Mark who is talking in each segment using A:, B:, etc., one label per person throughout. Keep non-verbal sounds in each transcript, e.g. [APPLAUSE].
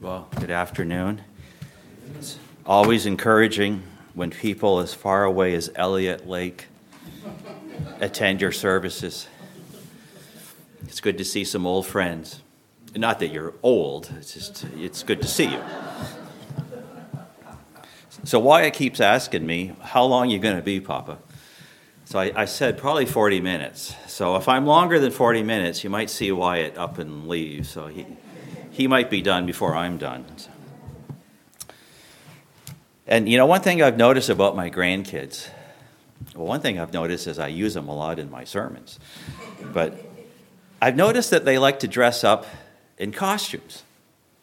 A: Well, good afternoon. It's always encouraging when people as far away as Elliott Lake attend your services. It's good to see some old friends. Not that you're old, it's just it's good to see you. So Wyatt keeps asking me, How long are you going to be, Papa? So I, I, said probably 40 minutes. So if I'm longer than 40 minutes, you might see Wyatt up and leave. So he, he might be done before I'm done. And you know, one thing I've noticed about my grandkids, well, one thing I've noticed is I use them a lot in my sermons. But I've noticed that they like to dress up in costumes.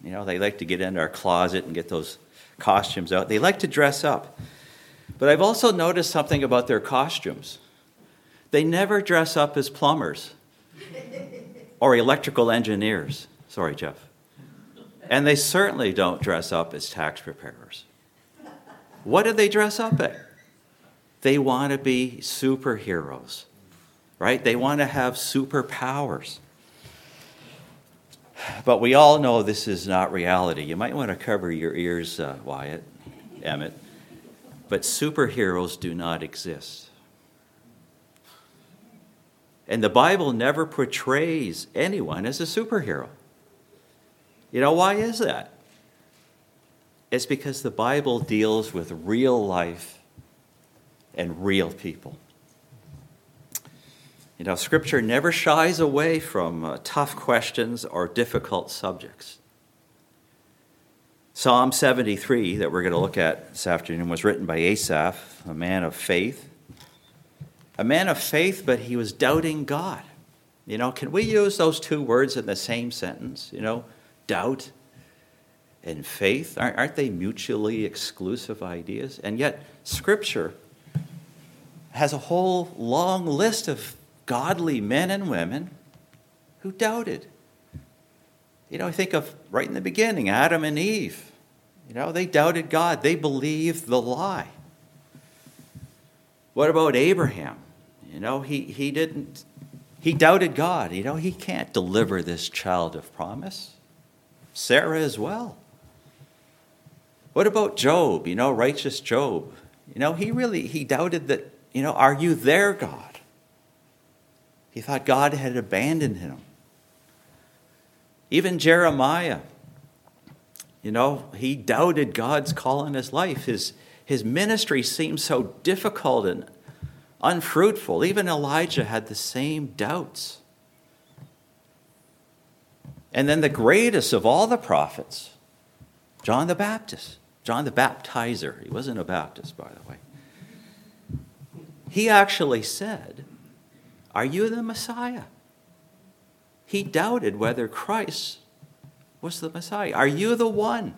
A: You know, they like to get into our closet and get those costumes out. They like to dress up. But I've also noticed something about their costumes. They never dress up as plumbers or electrical engineers. Sorry, Jeff. And they certainly don't dress up as tax preparers. What do they dress up as? They want to be superheroes, right? They want to have superpowers. But we all know this is not reality. You might want to cover your ears, uh, Wyatt, Emmett. But superheroes do not exist. And the Bible never portrays anyone as a superhero. You know, why is that? It's because the Bible deals with real life and real people. You know, Scripture never shies away from uh, tough questions or difficult subjects. Psalm 73, that we're going to look at this afternoon, was written by Asaph, a man of faith. A man of faith, but he was doubting God. You know, can we use those two words in the same sentence? You know, doubt and faith. Aren't, they mutually exclusive ideas? And yet, Scripture has a whole long list of godly men and women who doubted. You know, I think of right in the beginning Adam and Eve. You know, they doubted God, they believed the lie. What about Abraham? You know, he, he didn't, he doubted God. You know, he can't deliver this child of promise. Sarah as well. What about Job? You know, righteous Job. You know, he really, he doubted that, you know, are you their God? He thought God had abandoned him. Even Jeremiah, you know, he doubted God's call in his life. His, his ministry seemed so difficult and unfruitful. Even Elijah had the same doubts. And then the greatest of all the prophets, John the Baptist, John the Baptizer, he wasn't a Baptist, by the way. He actually said, Are you the Messiah? He doubted whether Christ was the Messiah? Are you the one?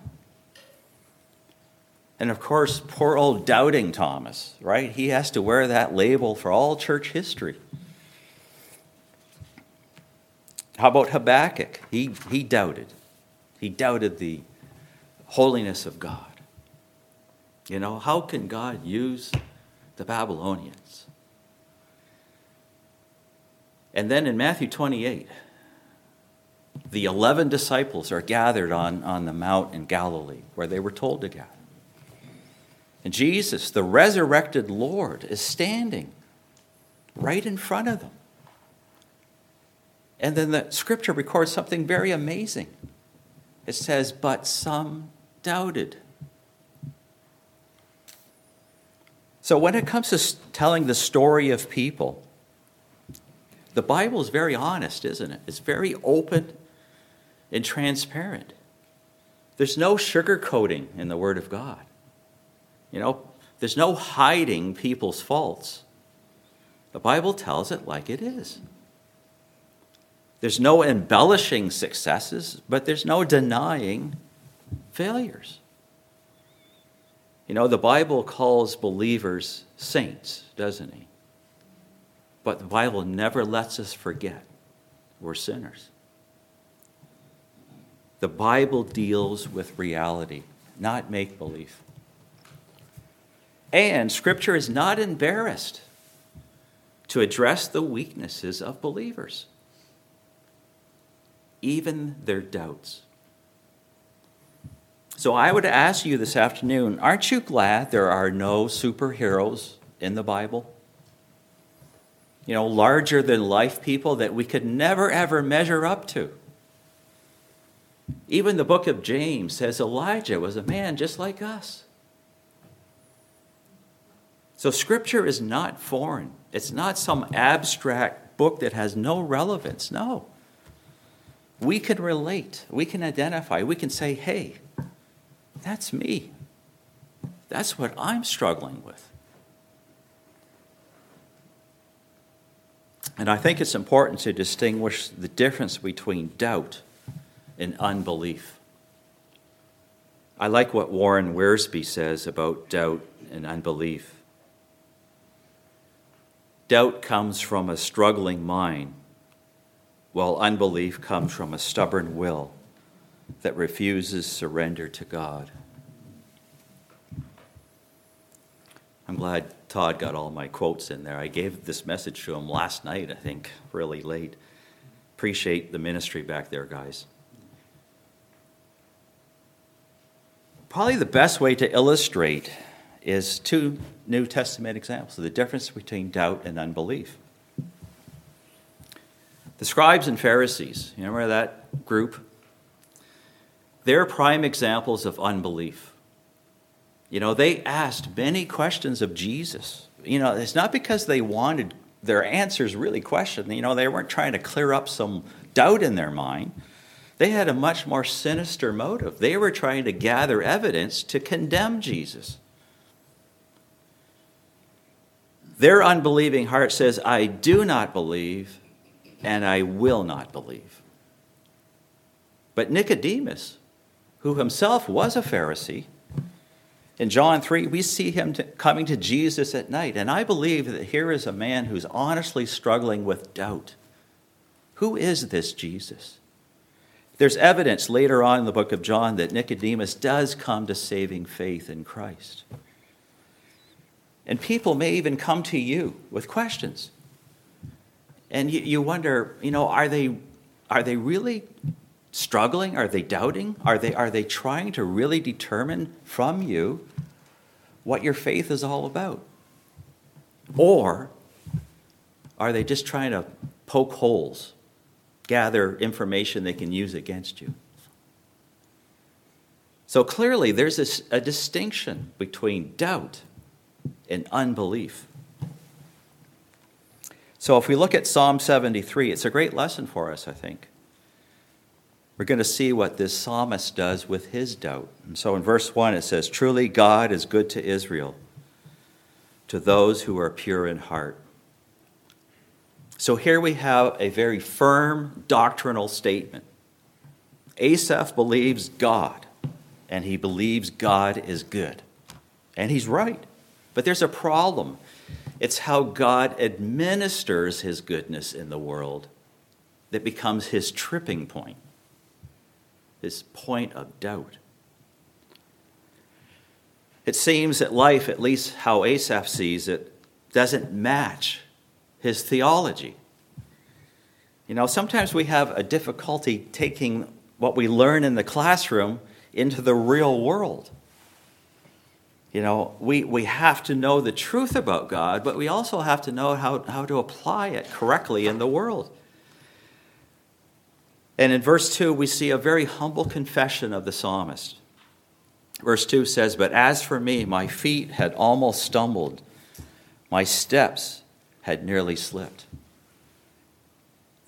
A: And of course, poor old doubting Thomas, right? He has to wear that label for all church history. How about Habakkuk? He, he doubted. He doubted the holiness of God. You know, how can God use the Babylonians? And then in Matthew 28, the 11 disciples are gathered on, on the mount in Galilee where they were told to gather. And Jesus, the resurrected Lord, is standing right in front of them. And then the scripture records something very amazing. It says, But some doubted. So when it comes to telling the story of people, the Bible is very honest, isn't it? It's very open and transparent. There's no sugarcoating in the Word of God. You know, there's no hiding people's faults. The Bible tells it like it is. There's no embellishing successes, but there's no denying failures. You know, the Bible calls believers saints, doesn't he? But the Bible never lets us forget we're sinners. The Bible deals with reality, not make believe. And Scripture is not embarrassed to address the weaknesses of believers, even their doubts. So I would ask you this afternoon aren't you glad there are no superheroes in the Bible? You know, larger than life people that we could never ever measure up to. Even the book of James says Elijah was a man just like us. So, Scripture is not foreign. It's not some abstract book that has no relevance. No. We can relate, we can identify, we can say, hey, that's me. That's what I'm struggling with. And I think it's important to distinguish the difference between doubt and unbelief. I like what Warren Wiersbe says about doubt and unbelief. Doubt comes from a struggling mind, while unbelief comes from a stubborn will that refuses surrender to God. I'm glad Todd got all my quotes in there. I gave this message to him last night, I think, really late. Appreciate the ministry back there, guys. Probably the best way to illustrate is two New Testament examples of the difference between doubt and unbelief. The scribes and Pharisees, you remember that group? They're prime examples of unbelief. You know, they asked many questions of Jesus. You know, it's not because they wanted their answers really questioned. You know, they weren't trying to clear up some doubt in their mind. They had a much more sinister motive. They were trying to gather evidence to condemn Jesus. Their unbelieving heart says, I do not believe and I will not believe. But Nicodemus, who himself was a Pharisee, in John 3, we see him to, coming to Jesus at night. And I believe that here is a man who's honestly struggling with doubt. Who is this Jesus? There's evidence later on in the book of John that Nicodemus does come to saving faith in Christ. And people may even come to you with questions. And you, you wonder, you know, are they, are they really struggling? Are they doubting? Are they, are they trying to really determine from you what your faith is all about? Or are they just trying to poke holes gather information they can use against you. So clearly, there's a, a distinction between doubt and unbelief. So if we look at Psalm 73, it's a great lesson for us, I think. We're going to see what this psalmist does with his doubt. And so in verse 1, it says, Truly God is good to Israel, to those who are pure in heart. So here we have a very firm doctrinal statement. Asaph believes God, and he believes God is good. And he's right. But there's a problem. It's how God administers his goodness in the world that becomes his tripping point, his point of doubt. It seems that life, at least how Asaph sees it, doesn't match his theology. You know, sometimes we have a difficulty taking what we learn in the classroom into the real world. You know, we, we have to know the truth about God, but we also have to know how, how to apply it correctly in the world. And in verse 2, we see a very humble confession of the psalmist. Verse 2 says, But as for me, my feet had almost stumbled, my steps had nearly slipped.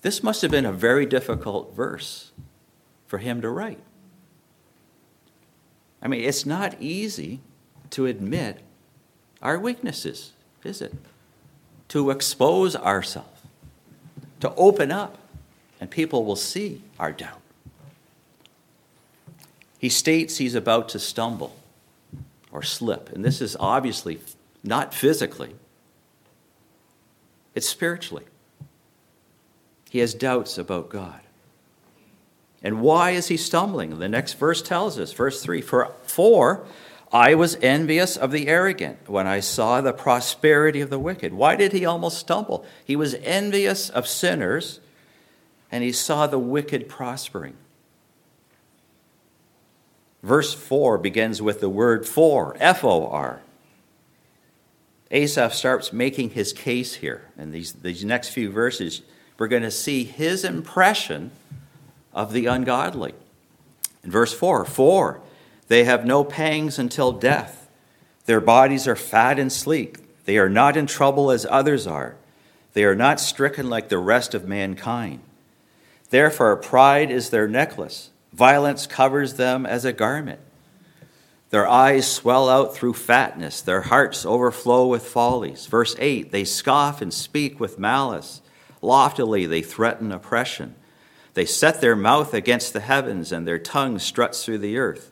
A: This must have been a very difficult verse for him to write. I mean, it's not easy to admit our weaknesses, is it? To expose ourselves, to open up, and people will see our doubt. He states he's about to stumble or slip, and this is obviously not physically, it's spiritually. He has doubts about God. And why is he stumbling? The next verse tells us, verse 3 For, for I was envious of the arrogant when I saw the prosperity of the wicked. Why did he almost stumble? He was envious of sinners and he saw the wicked prospering. Verse 4 begins with the word for, F O R. Asaph starts making his case here. And these, these next few verses, we're going to see his impression of the ungodly. In verse 4 For they have no pangs until death, their bodies are fat and sleek, they are not in trouble as others are, they are not stricken like the rest of mankind. Therefore, pride is their necklace, violence covers them as a garment. Their eyes swell out through fatness, their hearts overflow with follies. Verse 8 They scoff and speak with malice. Loftily they threaten oppression. They set their mouth against the heavens, and their tongue struts through the earth.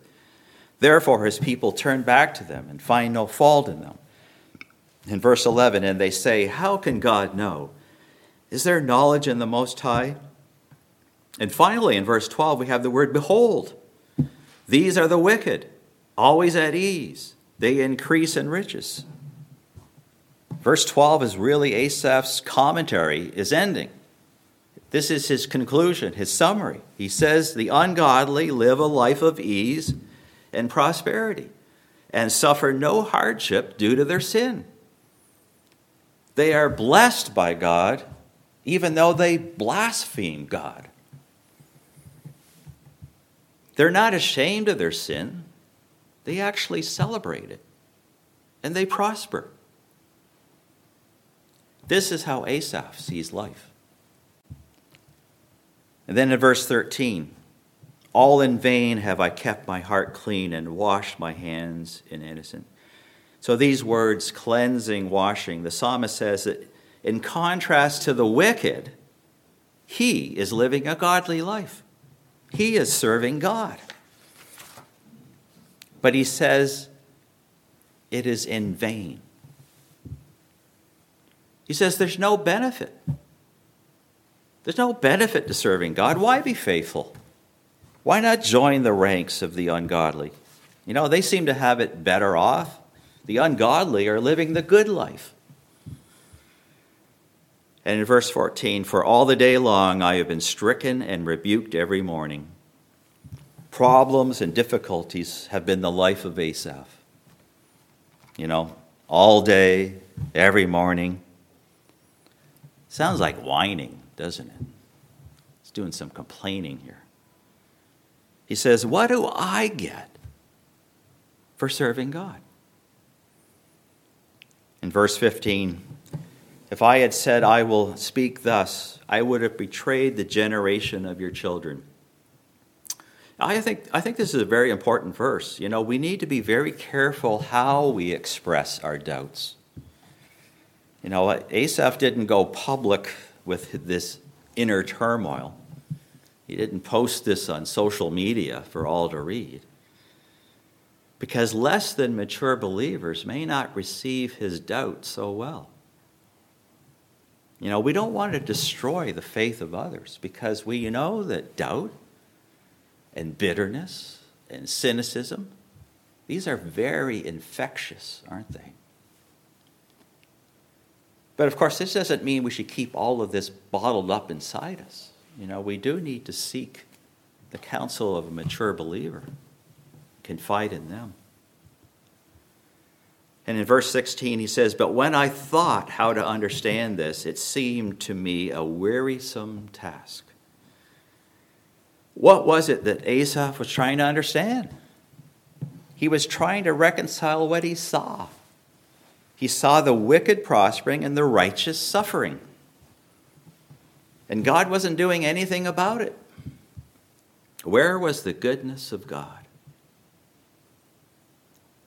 A: Therefore his people turn back to them and find no fault in them. In verse 11, and they say, How can God know? Is there knowledge in the Most High? And finally, in verse 12, we have the word behold. These are the wicked always at ease. They increase in riches. Verse 12 is really Asaph's commentary is ending. This is his conclusion, his summary. He says the ungodly live a life of ease and prosperity and suffer no hardship due to their sin. They are blessed by God even though they blaspheme God. They're not ashamed of their sin they actually celebrate it and they prosper. This is how Asaph sees life. And then in verse 13, all in vain have I kept my heart clean and washed my hands in innocent. So these words, cleansing, washing, the psalmist says that in contrast to the wicked, he is living a godly life. He is serving God. But he says it is in vain. He says there's no benefit. There's no benefit to serving God. Why be faithful? Why not join the ranks of the ungodly? You know, they seem to have it better off. The ungodly are living the good life. And in verse 14, for all the day long I have been stricken and rebuked every morning problems and difficulties have been the life of Asaph. You know, all day, every morning. Sounds like whining, doesn't it? He's doing some complaining here. He says, What do I get for serving God? In verse 15, if I had said, I will speak thus, I would have betrayed the generation of your children. I think, I think this is a very important verse. You know, we need to be very careful how we express our doubts. You know, Asaph didn't go public with this inner turmoil. He didn't post this on social media for all to read. Because less than mature believers may not receive his doubt so well. You know, we don't want to destroy the faith of others because we know that doubt and bitterness and cynicism. These are very infectious, aren't they? But of course, this doesn't mean we should keep all of this bottled up inside us. You know, we do need to seek the counsel of a mature believer, confide in them. And in verse 16, he says, But when I thought how to understand this, it seemed to me a wearisome task. What was it that Asaph was trying to understand? He was trying to reconcile what he saw. He saw the wicked prospering and the righteous suffering. And God wasn't doing anything about it. Where was the goodness of God?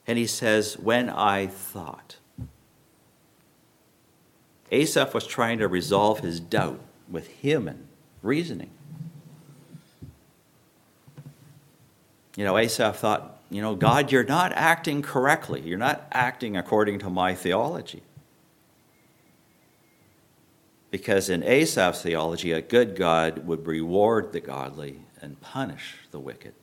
A: And he says, When I thought. Asaph was trying to resolve his doubt with human reasoning. you know, Asaph thought, you know, God, you're not acting correctly. You're not acting according to my theology. Because in Asaph's theology, a good God would reward the godly and punish the wicked.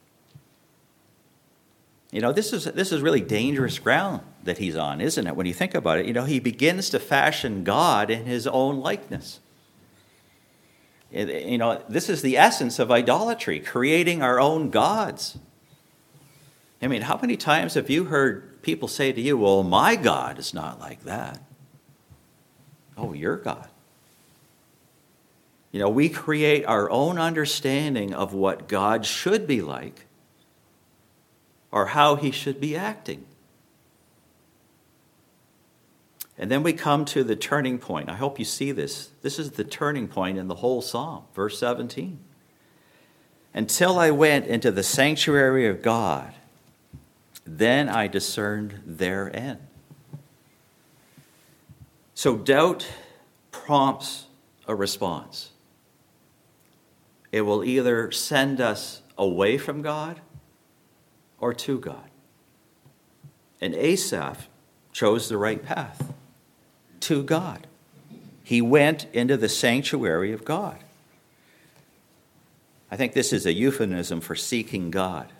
A: You know, this is, this is really dangerous ground that he's on, isn't it? When you think about it, you know, he begins to fashion God in his own likeness. You know, this is the essence of idolatry, creating our own gods. I mean, how many times have you heard people say to you, Well, my God is not like that? Oh, your God. You know, we create our own understanding of what God should be like or how he should be acting. And then we come to the turning point. I hope you see this. This is the turning point in the whole psalm, verse 17. Until I went into the sanctuary of God, then I discerned their end. So doubt prompts a response. It will either send us away from God or to God. And Asaph chose the right path to God. He went into the sanctuary of God. I think this is a euphemism for seeking God.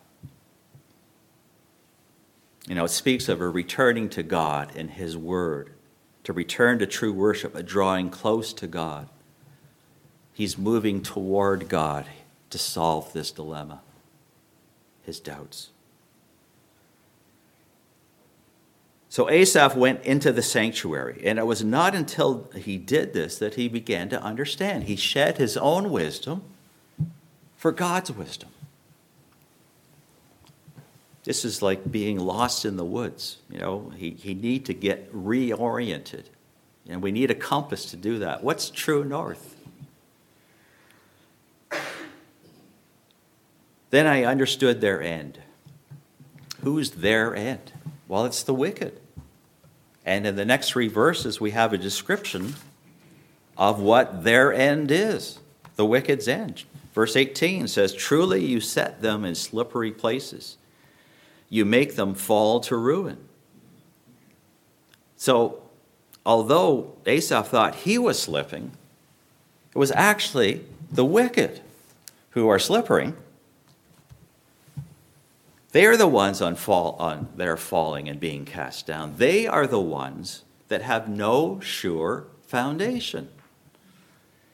A: You know, it speaks of a returning to God and His Word, to return to true worship, a drawing close to God. He's moving toward God to solve this dilemma, his doubts. So Asaph went into the sanctuary, and it was not until he did this that he began to understand. He shed his own wisdom for God's wisdom. This is like being lost in the woods. You know, he, he need to get reoriented. And we need a compass to do that. What's true north? Then I understood their end. Who's their end? Well, it's the wicked. And in the next three verses, we have a description of what their end is the wicked's end. Verse 18 says, Truly you set them in slippery places, you make them fall to ruin. So, although Asaph thought he was slipping, it was actually the wicked who are slippering they are the ones on fall, on, that are falling and being cast down. They are the ones that have no sure foundation.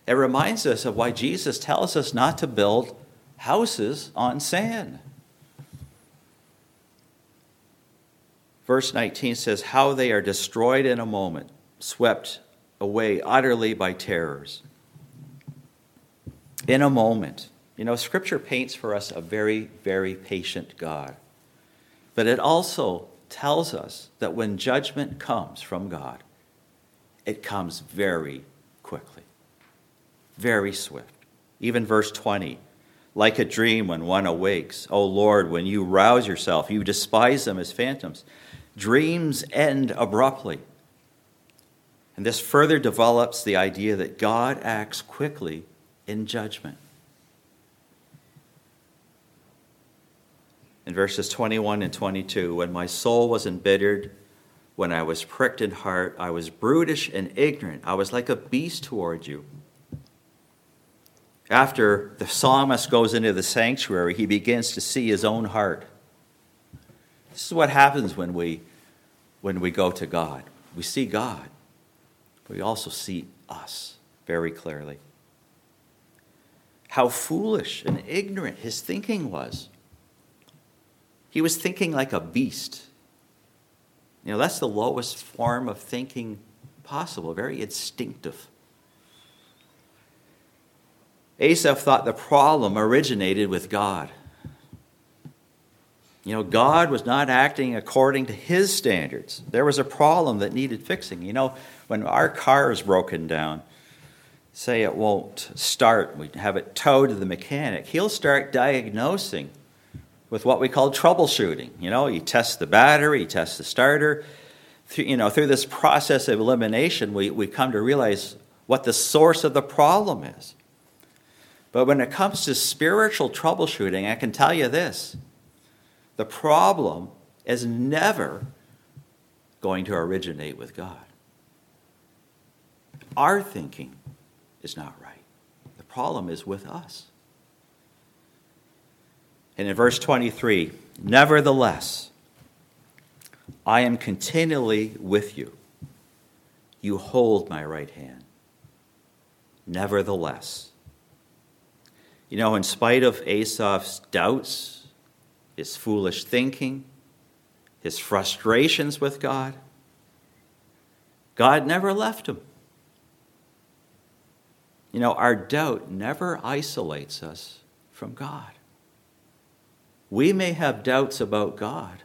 A: It reminds us of why Jesus tells us not to build houses on sand. Verse 19 says, How they are destroyed in a moment, swept away utterly by terrors. In a moment. You know, Scripture paints for us a very, very patient God. But it also tells us that when judgment comes from God, it comes very quickly, very swift. Even verse 20 like a dream when one awakes. O oh Lord, when you rouse yourself, you despise them as phantoms. Dreams end abruptly. And this further develops the idea that God acts quickly in judgment. In verses 21 and 22 When my soul was embittered, when I was pricked in heart, I was brutish and ignorant. I was like a beast toward you. After the psalmist goes into the sanctuary, he begins to see his own heart. This is what happens when we, when we go to God. We see God, but we also see us very clearly. How foolish and ignorant his thinking was. He was thinking like a beast. You know, that's the lowest form of thinking possible, very instinctive. Asaph thought the problem originated with God. You know, God was not acting according to his standards. There was a problem that needed fixing. You know, when our car is broken down, say it won't start, we have it towed to the mechanic, he'll start diagnosing with what we call troubleshooting. You know, you test the battery, you test the starter. You know, through this process of elimination, we, we come to realize what the source of the problem is. But when it comes to spiritual troubleshooting, I can tell you this the problem is never going to originate with God. Our thinking is not right, the problem is with us. And in verse 23, nevertheless, I am continually with you. You hold my right hand. Nevertheless. You know, in spite of Asaph's doubts his foolish thinking, his frustrations with God, God never left him. You know, our doubt never isolates us from God. We may have doubts about God,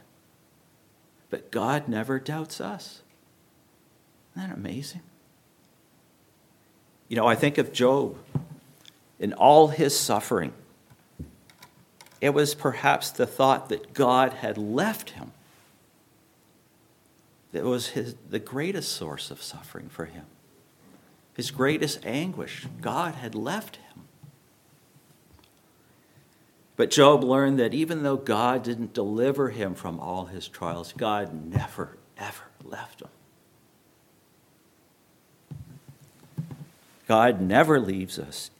A: but God never doubts us. Isn't that amazing? You know, I think of Job in all his suffering. It was perhaps the thought that God had left him that was his, the greatest source of suffering for him. His greatest anguish. God had left him. But Job learned that even though God didn't deliver him from all his trials, God never, ever left him. God never leaves us,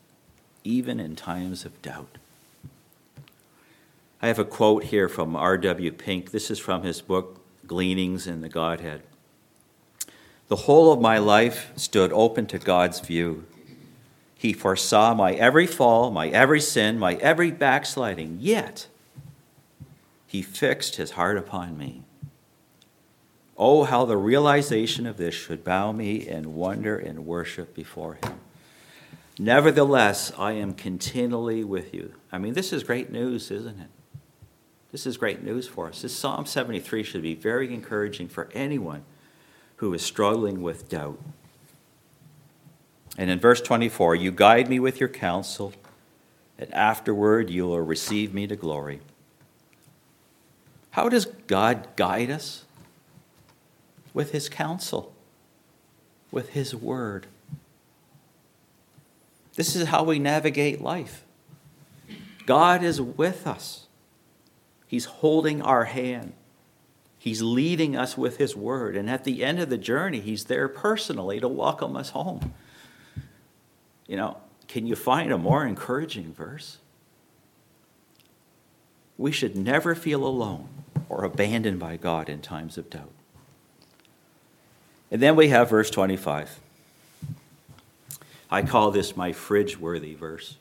A: even in times of doubt. I have a quote here from A.W. Pink. This is from his book, Gleanings in the Godhead. The whole of my life stood open to God's view. He foresaw my every fall, my every sin, my every backsliding, yet he fixed his heart upon me. Oh, how the realization of this should bow me in wonder and worship before him. Nevertheless, I am continually with you. I mean, this is great news, isn't it? This is great news for us. This Psalm 73 should be very encouraging for anyone who is struggling with doubt. And in verse 24, you guide me with your counsel, and afterward you will receive me to glory. How does God guide us? With his counsel, with his word. This is how we navigate life. God is with us. He's holding our hand. He's leading us with His word. And at the end of the journey, He's there personally to welcome us home. You know, can you find a more encouraging verse? We should never feel alone or abandoned by God in times of doubt. And then we have verse 25. I call this my fridge worthy verse.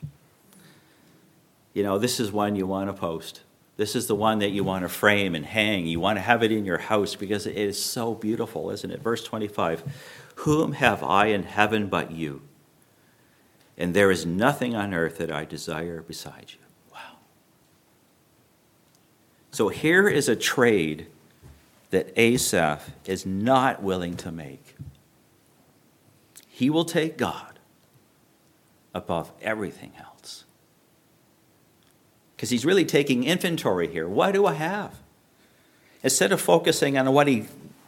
A: You know, this is one you want to post. This is the one that you want to frame and hang. You want to have it in your house because it is so beautiful, isn't it? Verse 25 Whom have I in heaven but you? And there is nothing on earth that I desire beside you. Wow. So here is a trade that Asaph is not willing to make. He will take God above everything else because he's really taking inventory here. What do I have? Instead of focusing on what he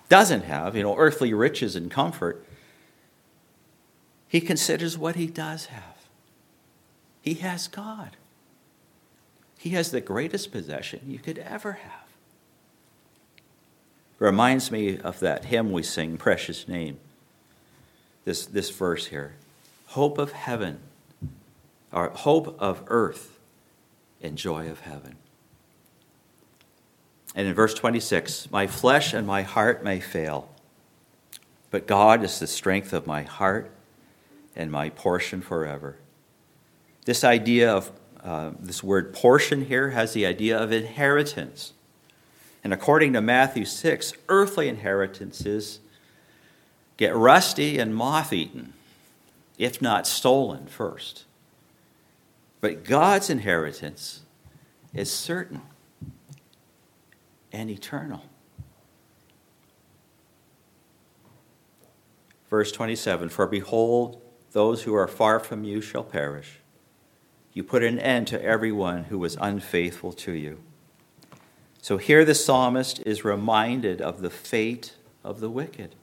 A: doesn't have, you know, earthly riches and comfort, he considers what he does have. He has God. He has the greatest possession you could ever have. Reminds me of that hymn we sing, Precious Name. This, this verse here hope of heaven, or hope of earth and joy of heaven. And in verse 26, my flesh and my heart may fail, but God is the strength of my heart and my portion forever. This idea of uh, this word portion here has the idea of inheritance. And according to Matthew 6, earthly inheritances get rusty and moth eaten, if not stolen first. But God's inheritance is certain and eternal. Verse 27 For behold, those who are far from you shall perish. You put an end to everyone who was unfaithful to you. So here the psalmist is reminded of the fate of the wicked.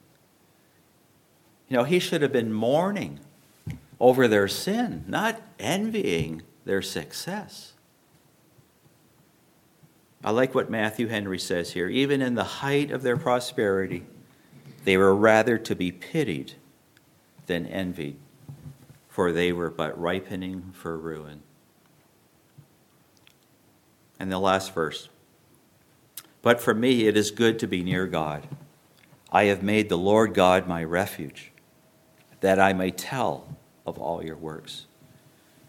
A: You know, he should have been mourning over their sin, not envying their success. I like what Matthew Henry says here. Even in the height of their prosperity, they were rather to be pitied than envied, for they were but ripening for ruin. And the last verse But for me it is good to be near God. I have made the Lord God my refuge, that I may tell of all your works.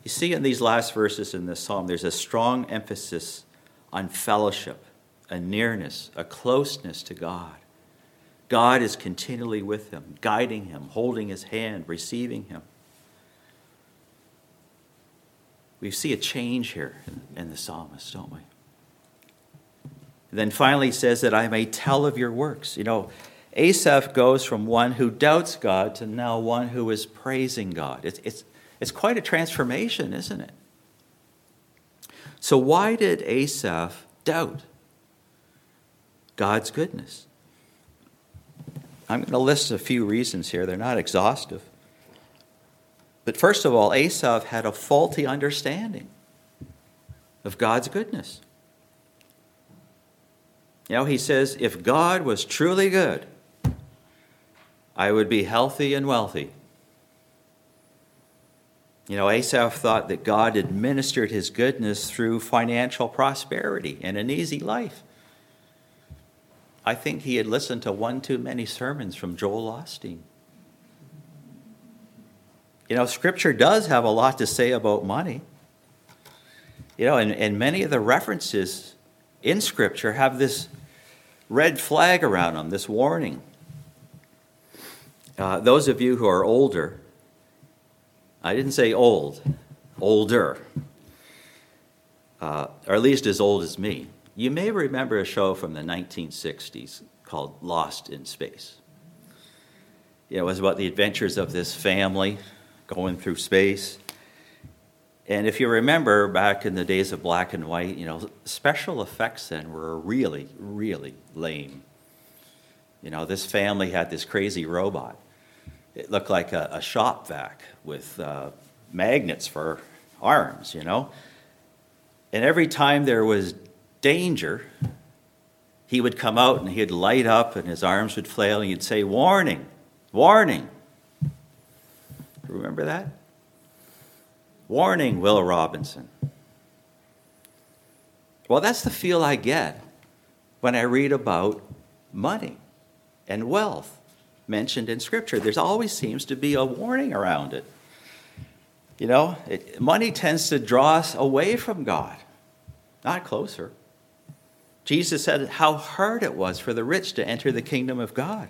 A: You see, in these last verses in this psalm, there's a strong emphasis on fellowship, a nearness, a closeness to God. God is continually with him, guiding him, holding his hand, receiving him. We see a change here in the psalmist, don't we? Then finally he says that I may tell of your works. You know, Asaph goes from one who doubts God to now one who is praising God. It's, it's, it's quite a transformation, isn't it? So, why did Asaph doubt God's goodness? I'm going to list a few reasons here. They're not exhaustive. But first of all, Asaph had a faulty understanding of God's goodness. You know, he says, if God was truly good, I would be healthy and wealthy. You know, Asaph thought that God administered his goodness through financial prosperity and an easy life. I think he had listened to one too many sermons from Joel Osteen. You know, Scripture does have a lot to say about money. You know, and, and many of the references in Scripture have this red flag around them, this warning. Uh, those of you who are older, I didn't say old, older, uh, or at least as old as me. You may remember a show from the 1960s called Lost in Space. it was about the adventures of this family going through space. And if you remember back in the days of black and white, you know, special effects then were really, really lame. You know, this family had this crazy robot. It looked like a, a shop vac with uh, magnets for arms, you know. And every time there was danger, he would come out and he'd light up and his arms would flail and he'd say, Warning, warning. Remember that? Warning, Will Robinson. Well, that's the feel I get when I read about money and wealth mentioned in Scripture. There always seems to be a warning around it. You know, it, money tends to draw us away from God, not closer. Jesus said how hard it was for the rich to enter the kingdom of God.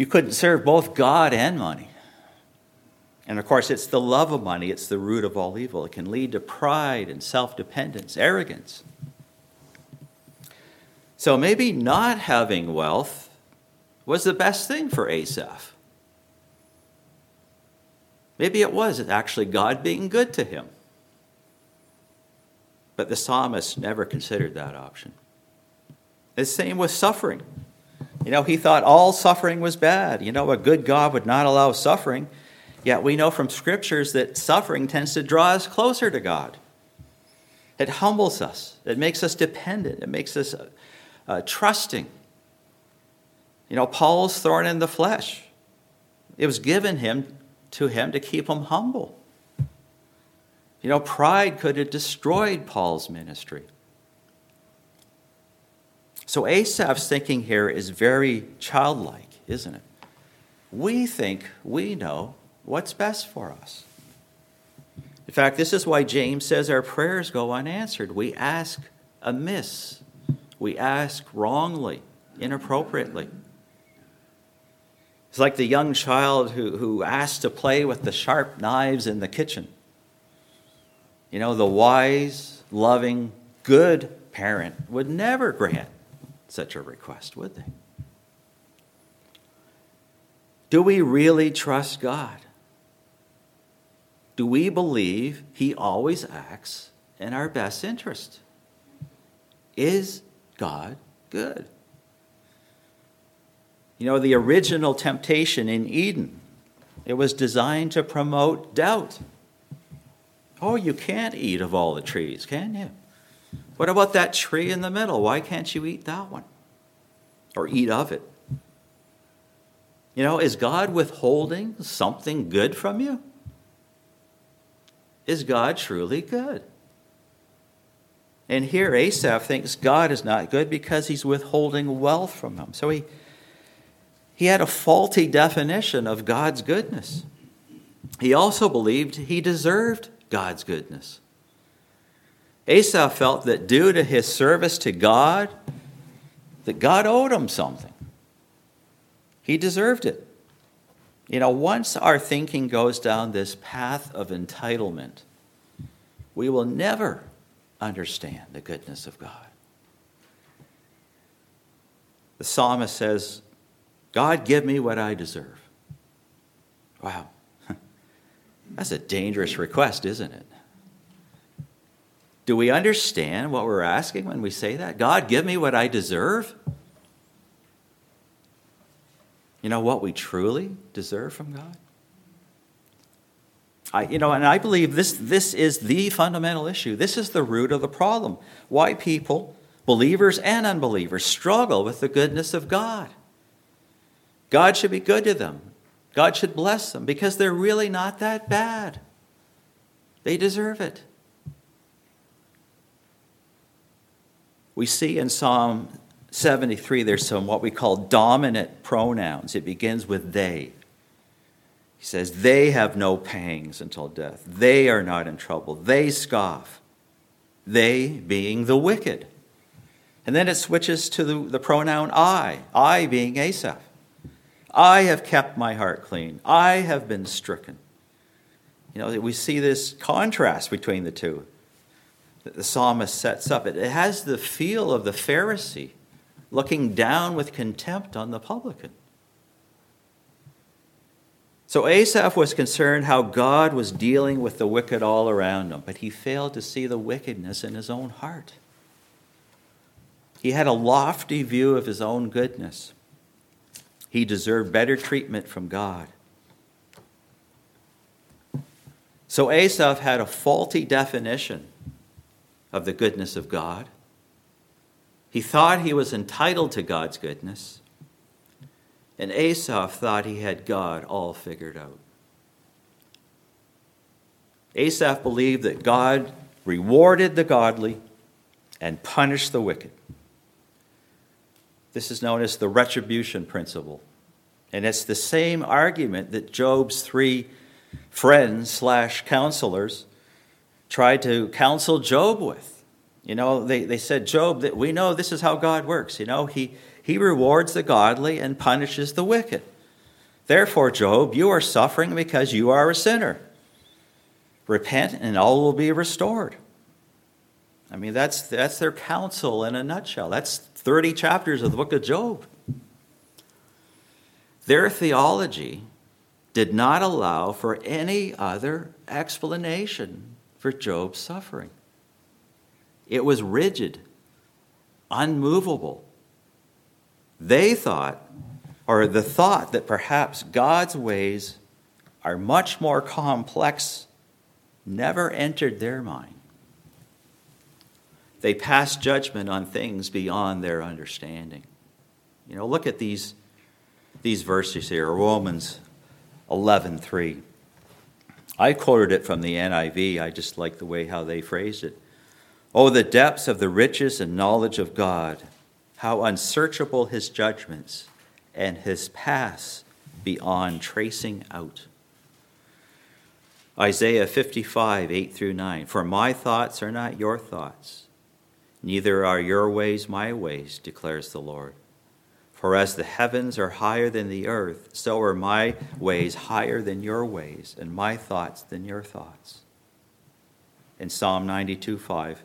A: You couldn't serve both God and money. And of course, it's the love of money, it's the root of all evil. It can lead to pride and self dependence, arrogance. So maybe not having wealth was the best thing for Asaph. Maybe it was actually God being good to him. But the psalmist never considered that option. The same with suffering. You know, he thought all suffering was bad. You know, a good God would not allow suffering. Yet we know from scriptures that suffering tends to draw us closer to God. It humbles us, it makes us dependent, it makes us uh, uh, trusting. You know, Paul's thorn in the flesh. It was given him to him to keep him humble. You know, pride could have destroyed Paul's ministry. So Asaph's thinking here is very childlike, isn't it? We think we know what's best for us. In fact, this is why James says our prayers go unanswered. We ask amiss, we ask wrongly, inappropriately. It's like the young child who, who asks to play with the sharp knives in the kitchen. You know, the wise, loving, good parent would never grant such a request, would they? Do we really trust God? Do we believe He always acts in our best interest? Is God good? You know, the original temptation in Eden, it was designed to promote doubt. Oh, you can't eat of all the trees, can you? What about that tree in the middle? Why can't you eat that one? Or eat of it? You know, is God withholding something good from you? Is God truly good? And here Asaph thinks God is not good because he's withholding wealth from him. So he, he had a faulty definition of God's goodness. He also believed he deserved God's goodness. Asaph felt that due to his service to God, that God owed him something. He deserved it. You know, once our thinking goes down this path of entitlement, we will never understand the goodness of God. The psalmist says, God, give me what I deserve. Wow. [LAUGHS] That's a dangerous request, isn't it? Do we understand what we're asking when we say that? God, give me what I deserve? You know what we truly deserve from God? I, you know, and I believe this, this is the fundamental issue. This is the root of the problem. Why people, believers and unbelievers, struggle with the goodness of God. God should be good to them. God should bless them because they're really not that bad. They deserve it. We see in Psalm 73 there's some what we call dominant pronouns. It begins with they. He says, They have no pangs until death. They are not in trouble. They scoff. They being the wicked. And then it switches to the, the pronoun I, I being Asaph. I have kept my heart clean. I have been stricken. You know, we see this contrast between the two that the psalmist sets up. It has the feel of the Pharisee looking down with contempt on the publican. So Asaph was concerned how God was dealing with the wicked all around him, but he failed to see the wickedness in his own heart. He had a lofty view of his own goodness. He deserved better treatment from God. So Asaph had a faulty definition of the goodness of God. He thought he was entitled to God's goodness, and Asaph thought he had God all figured out. Asaph believed that God rewarded the godly and punished the wicked. This is known as the retribution principle. And it's the same argument that Job's three friends slash counselors tried to counsel Job with. You know, they, they said, Job, that we know this is how God works. You know, he, he rewards the godly and punishes the wicked. Therefore, Job, you are suffering because you are a sinner. Repent and all will be restored. I mean, that's, that's their counsel in a nutshell. That's 30 chapters of the book of Job. Their theology did not allow for any other explanation for Job's suffering. It was rigid, unmovable. They thought, or the thought that perhaps God's ways are much more complex, never entered their mind. They passed judgment on things beyond their understanding. You know, look at these, these verses here Romans 11:3. I quoted it from the NIV. I just like the way how they phrased it. Oh, the depths of the riches and knowledge of God, how unsearchable his judgments and his paths beyond tracing out. Isaiah 55, 8 through 9. For my thoughts are not your thoughts Neither are your ways my ways, declares the Lord. For as the heavens are higher than the earth, so are my ways higher than your ways, and my thoughts than your thoughts. In Psalm 92 5,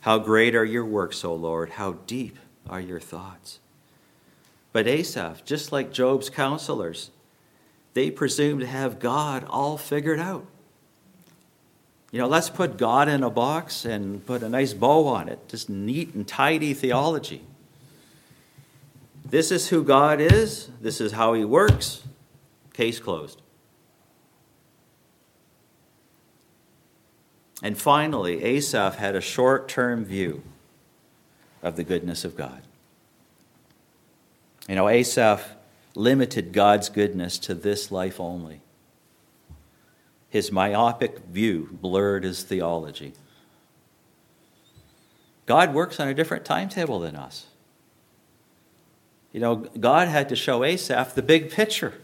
A: how great are your works, O Lord, how deep are your thoughts. But Asaph, just like Job's counselors, they presume to have God all figured out. You know, let's put God in a box and put a nice bow on it. Just neat and tidy theology. This is who God is. This is how he works. Case closed. And finally, Asaph had a short term view of the goodness of God. You know, Asaph limited God's goodness to this life only. His myopic view blurred his theology. God works on a different timetable than us. You know, God had to show Asaph the big picture.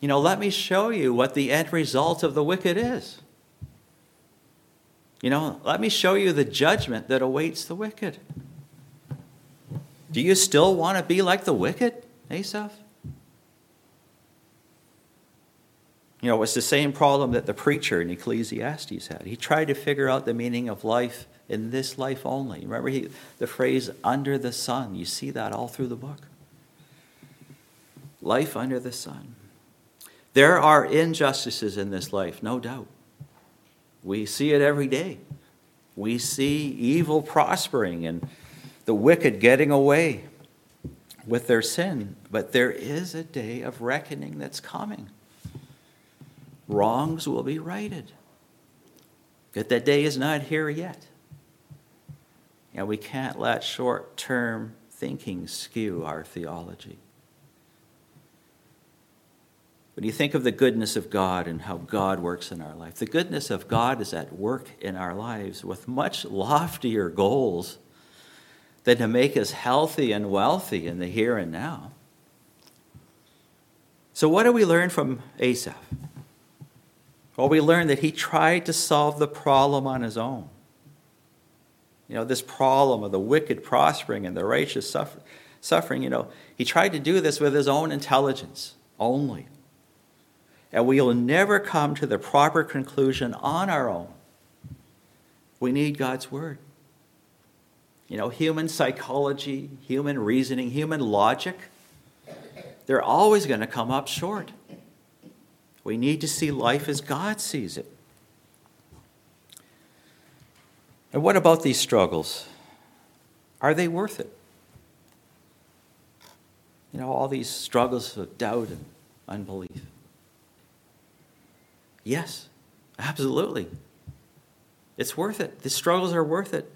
A: You know, let me show you what the end result of the wicked is. You know, let me show you the judgment that awaits the wicked. Do you still want to be like the wicked, Asaph? You know, it's the same problem that the preacher in Ecclesiastes had. He tried to figure out the meaning of life in this life only. Remember he, the phrase under the sun? You see that all through the book. Life under the sun. There are injustices in this life, no doubt. We see it every day. We see evil prospering and the wicked getting away with their sin. But there is a day of reckoning that's coming. Wrongs will be righted. But that day is not here yet. And we can't let short term thinking skew our theology. When you think of the goodness of God and how God works in our life, the goodness of God is at work in our lives with much loftier goals than to make us healthy and wealthy in the here and now. So, what do we learn from Asaph? Well, we learn that he tried to solve the problem on his own. You know, this problem of the wicked prospering and the righteous suffer, suffering, you know, he tried to do this with his own intelligence only. And we will never come to the proper conclusion on our own. We need God's word. You know, human psychology, human reasoning, human logic, they're always going to come up short. We need to see life as God sees it. And what about these struggles? Are they worth it? You know, all these struggles of doubt and unbelief. Yes, absolutely. It's worth it. The struggles are worth it.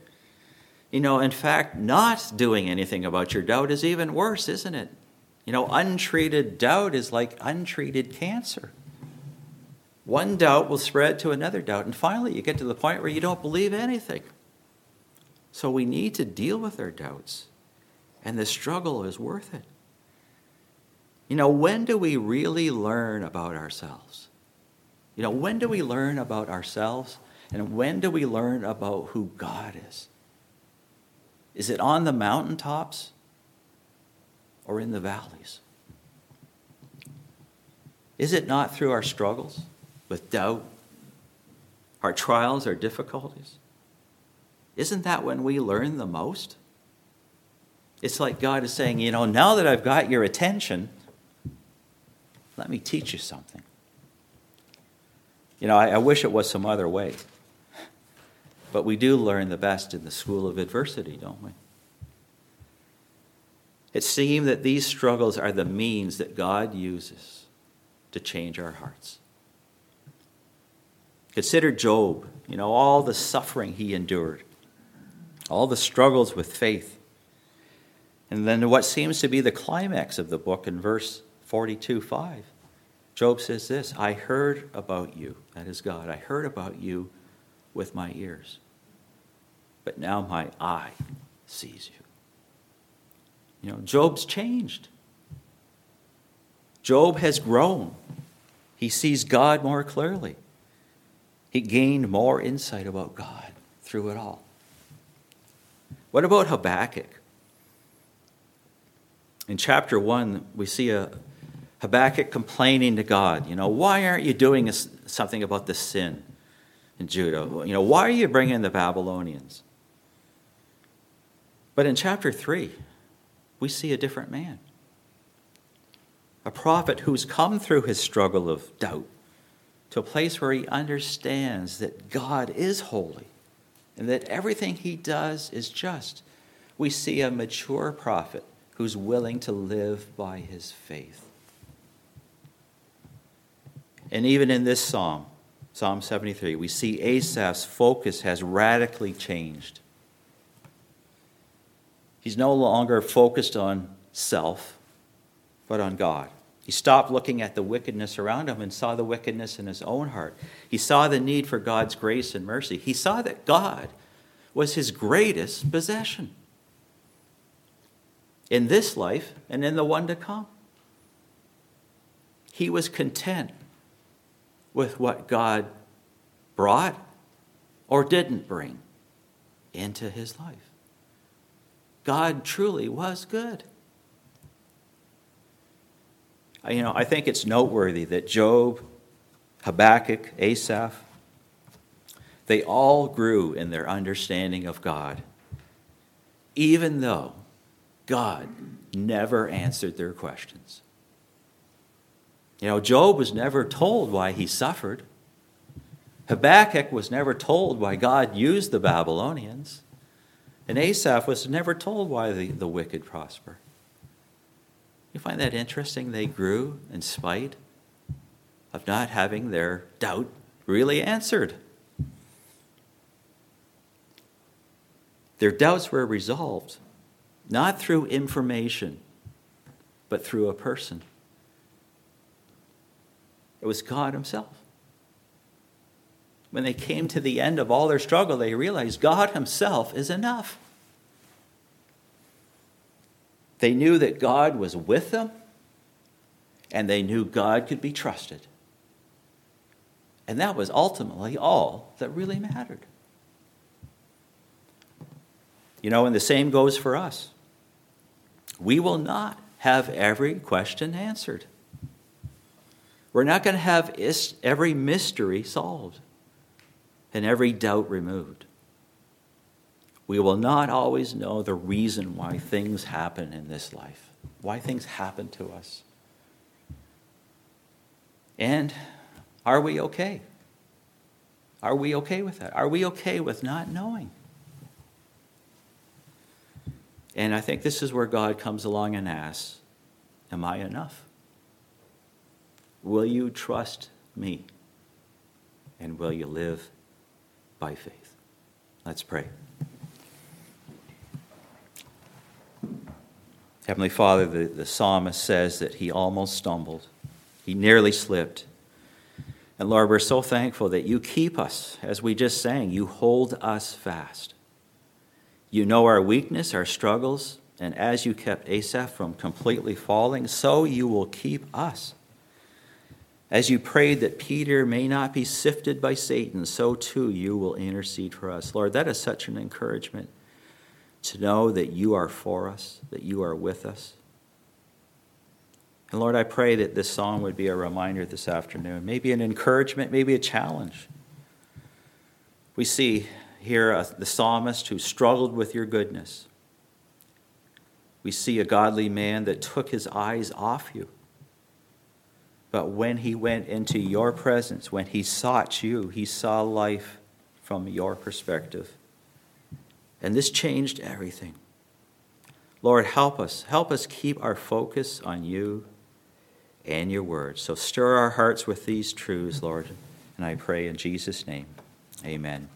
A: You know, in fact, not doing anything about your doubt is even worse, isn't it? You know, untreated doubt is like untreated cancer. One doubt will spread to another doubt, and finally you get to the point where you don't believe anything. So we need to deal with our doubts, and the struggle is worth it. You know, when do we really learn about ourselves? You know, when do we learn about ourselves, and when do we learn about who God is? Is it on the mountaintops or in the valleys? Is it not through our struggles? With doubt, our trials, our difficulties? Isn't that when we learn the most? It's like God is saying, you know, now that I've got your attention, let me teach you something. You know, I, I wish it was some other way. But we do learn the best in the school of adversity, don't we? It seems that these struggles are the means that God uses to change our hearts. Consider Job, you know, all the suffering he endured, all the struggles with faith. And then what seems to be the climax of the book in verse 42 5. Job says this I heard about you, that is God, I heard about you with my ears, but now my eye sees you. You know, Job's changed. Job has grown. He sees God more clearly. He gained more insight about God through it all. What about Habakkuk? In chapter 1, we see a Habakkuk complaining to God, you know, why aren't you doing something about the sin in Judah? You know, why are you bringing the Babylonians? But in chapter 3, we see a different man. A prophet who's come through his struggle of doubt to a place where he understands that God is holy and that everything he does is just. We see a mature prophet who's willing to live by his faith. And even in this psalm, Psalm 73, we see Asaph's focus has radically changed. He's no longer focused on self, but on God. He stopped looking at the wickedness around him and saw the wickedness in his own heart. He saw the need for God's grace and mercy. He saw that God was his greatest possession in this life and in the one to come. He was content with what God brought or didn't bring into his life. God truly was good. You know, I think it's noteworthy that Job, Habakkuk, Asaph, they all grew in their understanding of God, even though God never answered their questions. You know, Job was never told why he suffered. Habakkuk was never told why God used the Babylonians. And Asaph was never told why the, the wicked prosper. You find that interesting? They grew in spite of not having their doubt really answered. Their doubts were resolved not through information, but through a person. It was God Himself. When they came to the end of all their struggle, they realized God Himself is enough. They knew that God was with them, and they knew God could be trusted. And that was ultimately all that really mattered. You know, and the same goes for us. We will not have every question answered. We're not going to have every mystery solved and every doubt removed. We will not always know the reason why things happen in this life, why things happen to us. And are we okay? Are we okay with that? Are we okay with not knowing? And I think this is where God comes along and asks, Am I enough? Will you trust me? And will you live by faith? Let's pray. Heavenly Father, the, the psalmist says that he almost stumbled, he nearly slipped. And Lord, we're so thankful that you keep us, as we just sang, you hold us fast. You know our weakness, our struggles, and as you kept Asaph from completely falling, so you will keep us. As you prayed that Peter may not be sifted by Satan, so too you will intercede for us. Lord, that is such an encouragement to know that you are for us, that you are with us. And Lord, I pray that this song would be a reminder this afternoon, maybe an encouragement, maybe a challenge. We see here the psalmist who struggled with your goodness. We see a godly man that took his eyes off you. But when he went into your presence, when he sought you, he saw life from your perspective. And this changed everything. Lord, help us. Help us keep our focus on you and your word. So stir our hearts with these truths, Lord. And I pray in Jesus' name, amen.